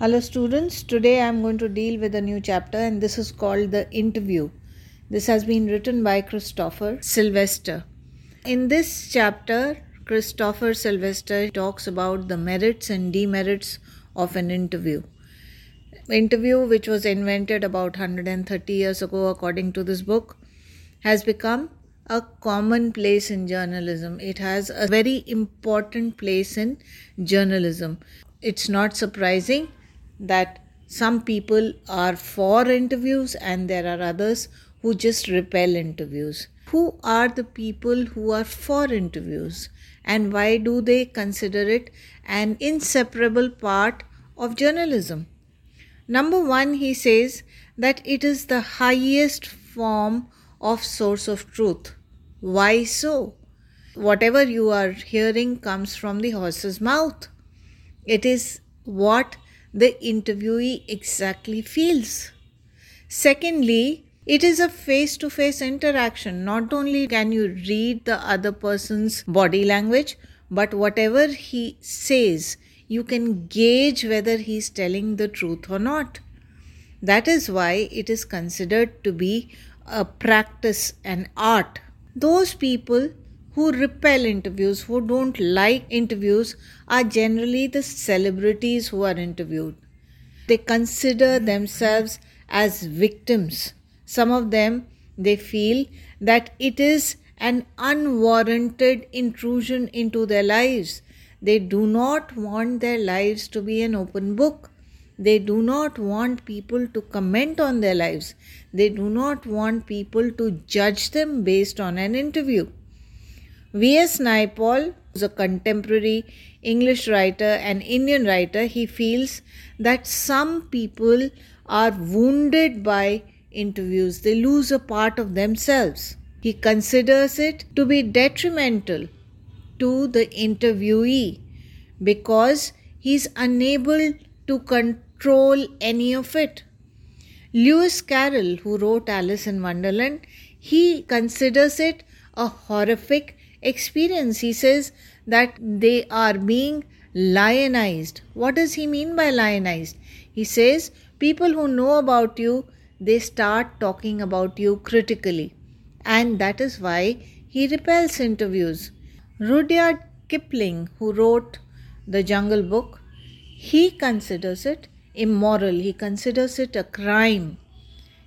Hello, students. Today I am going to deal with a new chapter, and this is called The Interview. This has been written by Christopher Silvester. In this chapter, Christopher Silvester talks about the merits and demerits of an interview. Interview, which was invented about 130 years ago, according to this book, has become a common place in journalism. It has a very important place in journalism. It's not surprising that some people are for interviews and there are others who just repel interviews. Who are the people who are for interviews and why do they consider it an inseparable part of journalism? Number one, he says that it is the highest form of source of truth. Why so? Whatever you are hearing comes from the horse's mouth. It is what the interviewee exactly feels. Secondly, it is a face to face interaction. Not only can you read the other person's body language, but whatever he says, you can gauge whether he is telling the truth or not. That is why it is considered to be a practice, an art. Those people who repel interviews, who don't like interviews, are generally the celebrities who are interviewed. They consider themselves as victims. Some of them, they feel that it is an unwarranted intrusion into their lives. They do not want their lives to be an open book. They do not want people to comment on their lives. They do not want people to judge them based on an interview. V.S. Naipaul is a contemporary English writer and Indian writer. He feels that some people are wounded by interviews, they lose a part of themselves. He considers it to be detrimental to the interviewee because he is unable to control any of it. Lewis Carroll, who wrote Alice in Wonderland, he considers it a horrific experience. He says that they are being lionized. What does he mean by lionized? He says people who know about you, they start talking about you critically. And that is why he repels interviews. Rudyard Kipling, who wrote the Jungle Book, he considers it immoral. He considers it a crime.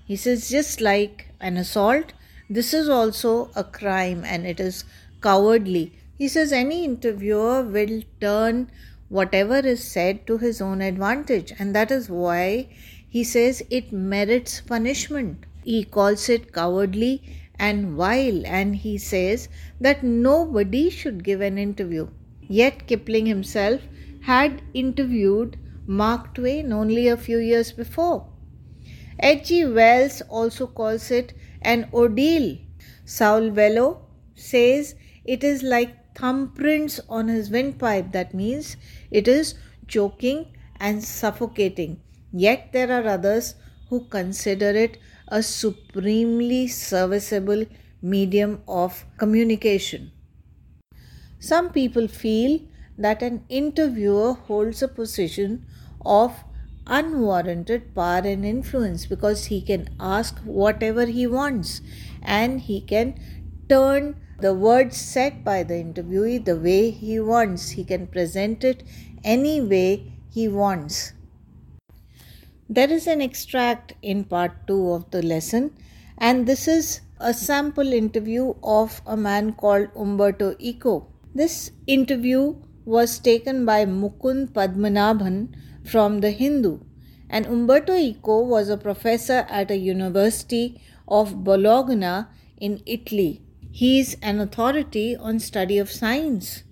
He says, just like an assault, this is also a crime and it is cowardly. He says any interviewer will turn whatever is said to his own advantage, and that is why he says it merits punishment. He calls it cowardly and vile, and he says that nobody should give an interview. Yet Kipling himself had interviewed Mark Twain only a few years before. H.G. Wells also calls it an ordeal. Saul Bellow says it is like thumbprints on his windpipe. That means it is choking and suffocating. Yet there are others who consider it a supremely serviceable medium of communication. Some people feel that an interviewer holds a position of unwarranted power and influence because he can ask whatever he wants and he can turn the words said by the interviewee the way he wants. He can present it any way he wants. There is an extract in part 2 of the lesson, and this is a sample interview of a man called Umberto Eco. This interview was taken by Mukund Padmanabhan from the Hindu, and Umberto Eco was a professor at a university of Bologna in Italy he is an authority on study of science,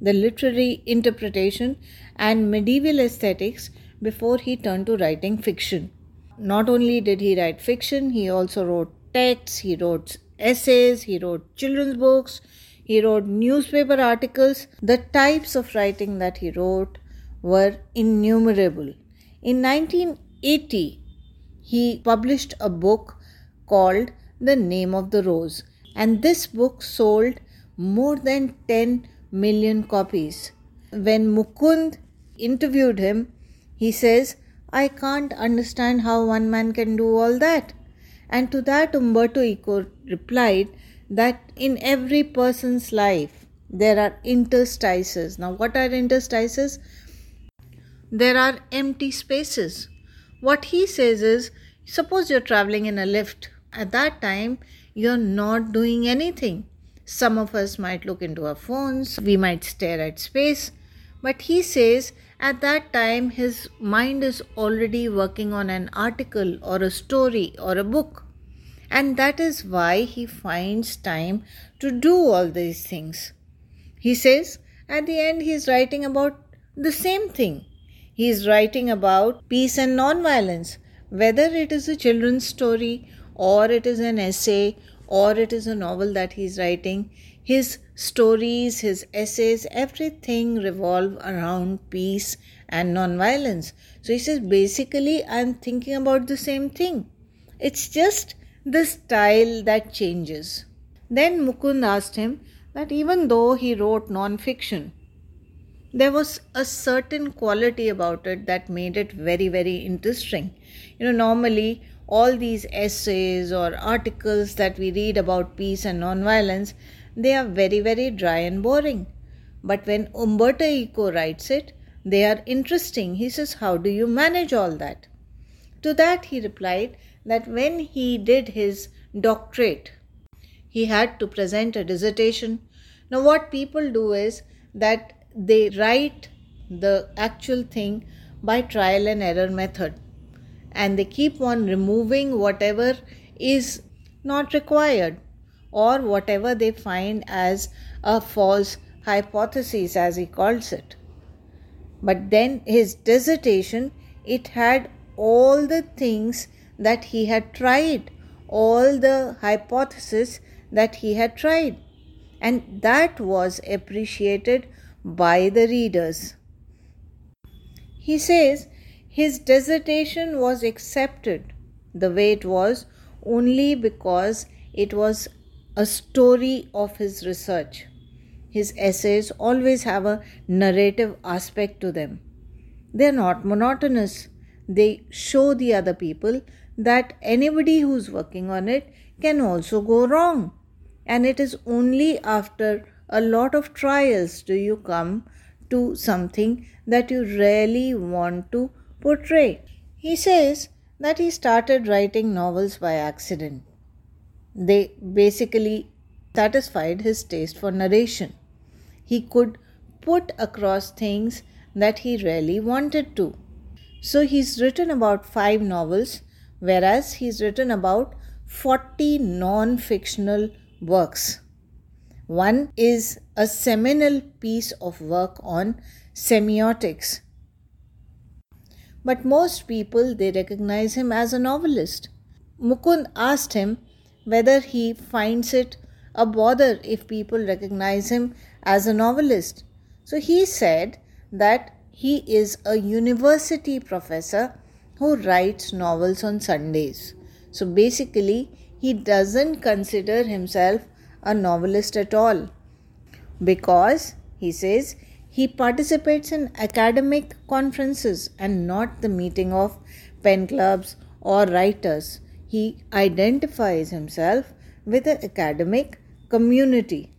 the literary interpretation and medieval aesthetics before he turned to writing fiction. Not only did he write fiction, he also wrote texts, he wrote essays, he wrote children's books, he wrote newspaper articles. The types of writing that he wrote were innumerable. In 1980, he published a book called The Name of the Rose and this book sold more than 10 million copies. When Mukund interviewed him, He says, I can't understand how one man can do all that. And to that, Umberto Eco replied that in every person's life there are interstices. Now, what are interstices? There are empty spaces. What he says is suppose you're traveling in a lift. At that time, you're not doing anything. Some of us might look into our phones, we might stare at space. But he says at that time his mind is already working on an article or a story or a book. And that is why he finds time to do all these things. He says at the end he is writing about the same thing. He is writing about peace and non-violence, whether it is a children's story or it is an essay or it is a novel that he is writing. His stories, his essays, everything revolve around peace and non-violence. So he says basically I'm thinking about the same thing. It's just the style that changes. Then Mukund asked him that even though he wrote non fiction, there was a certain quality about it that made it very, very interesting. You know, normally all these essays or articles that we read about peace and non-violence, they are very, very dry and boring. But when Umberto Eco writes it, they are interesting. He says, How do you manage all that? To that he replied that when he did his doctorate, he had to present a dissertation. Now, what people do is that they write the actual thing by trial and error method and they keep on removing whatever is not required or whatever they find as a false hypothesis as he calls it but then his dissertation it had all the things that he had tried, all the hypotheses that he had tried, and that was appreciated by the readers. He says his dissertation was accepted the way it was only because it was a story of his research. His essays always have a narrative aspect to them. They are not monotonous. They show the other people that anybody who's working on it can also go wrong. And it is only after a lot of trials do you come to something that you really want to portray. He says that he started writing novels by accident. They basically satisfied his taste for narration. He could put across things that he really wanted to. So he's written about five novels whereas he's written about 40 non fictional works. One is a seminal piece of work on semiotics. But most people they recognize him as a novelist. Mukund asked him whether he finds it a bother if people recognize him as a novelist. So he said that he is a university professor who writes novels on Sundays. So basically, he doesn't consider himself a novelist at all because he says he participates in academic conferences and not the meeting of pen clubs or writers. He identifies himself with the academic community.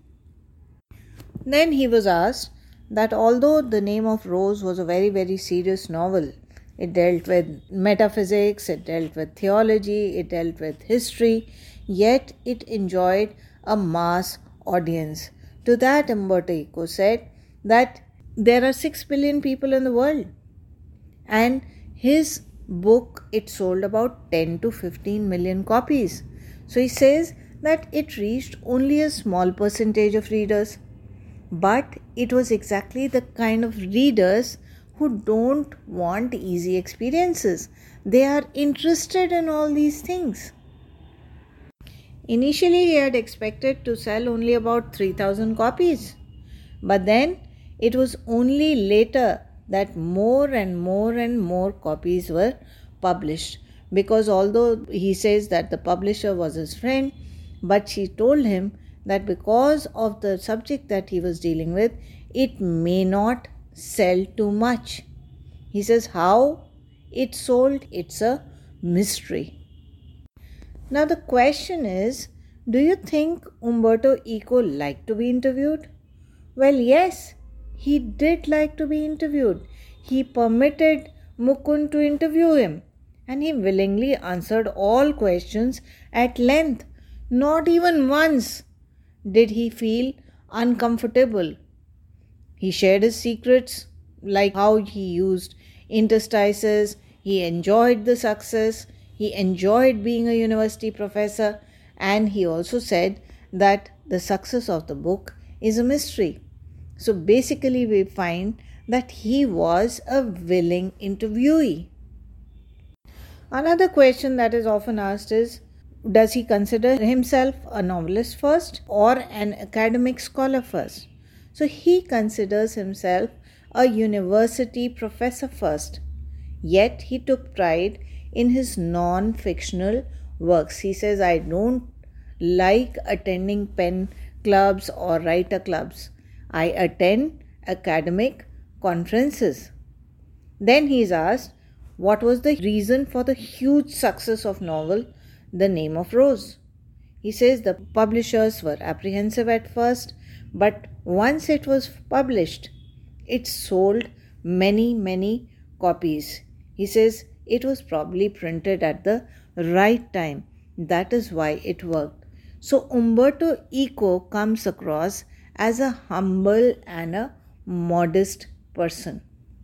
Then he was asked that although The Name of Rose was a very, very serious novel, it dealt with metaphysics, it dealt with theology, it dealt with history, yet it enjoyed a mass audience. To that, Umberto Eco said that there are 6 billion people in the world and his book it sold about 10 to 15 million copies so he says that it reached only a small percentage of readers but it was exactly the kind of readers who don't want easy experiences. They are interested in all these things. Initially, he had expected to sell only about 3000 copies, but then it was only later that more and more and more copies were published. Because although he says that the publisher was his friend, but she told him that because of the subject that he was dealing with, it may not sell too much. He says, How it sold, it's a mystery. Now, the question is Do you think Umberto Eco liked to be interviewed? Well, yes, he did like to be interviewed. He permitted Mukund to interview him and he willingly answered all questions at length. Not even once did he feel uncomfortable. He shared his secrets, like how he used interstices, he enjoyed the success, he enjoyed being a university professor, and he also said that the success of the book is a mystery. So basically, we find that he was a willing interviewee. Another question that is often asked is Does he consider himself a novelist first or an academic scholar first? So he considers himself a university professor first. Yet he took pride in his non fictional works. He says, I don't like attending pen clubs or writer clubs. I attend academic conferences. Then he is asked, what was the reason for the huge success of novel The Name of Rose? He says the publishers were apprehensive at first, but once it was published, it sold many, many copies. He says it was probably printed at the right time. That is why it worked. So Umberto Eco comes across as a humble and a modest person.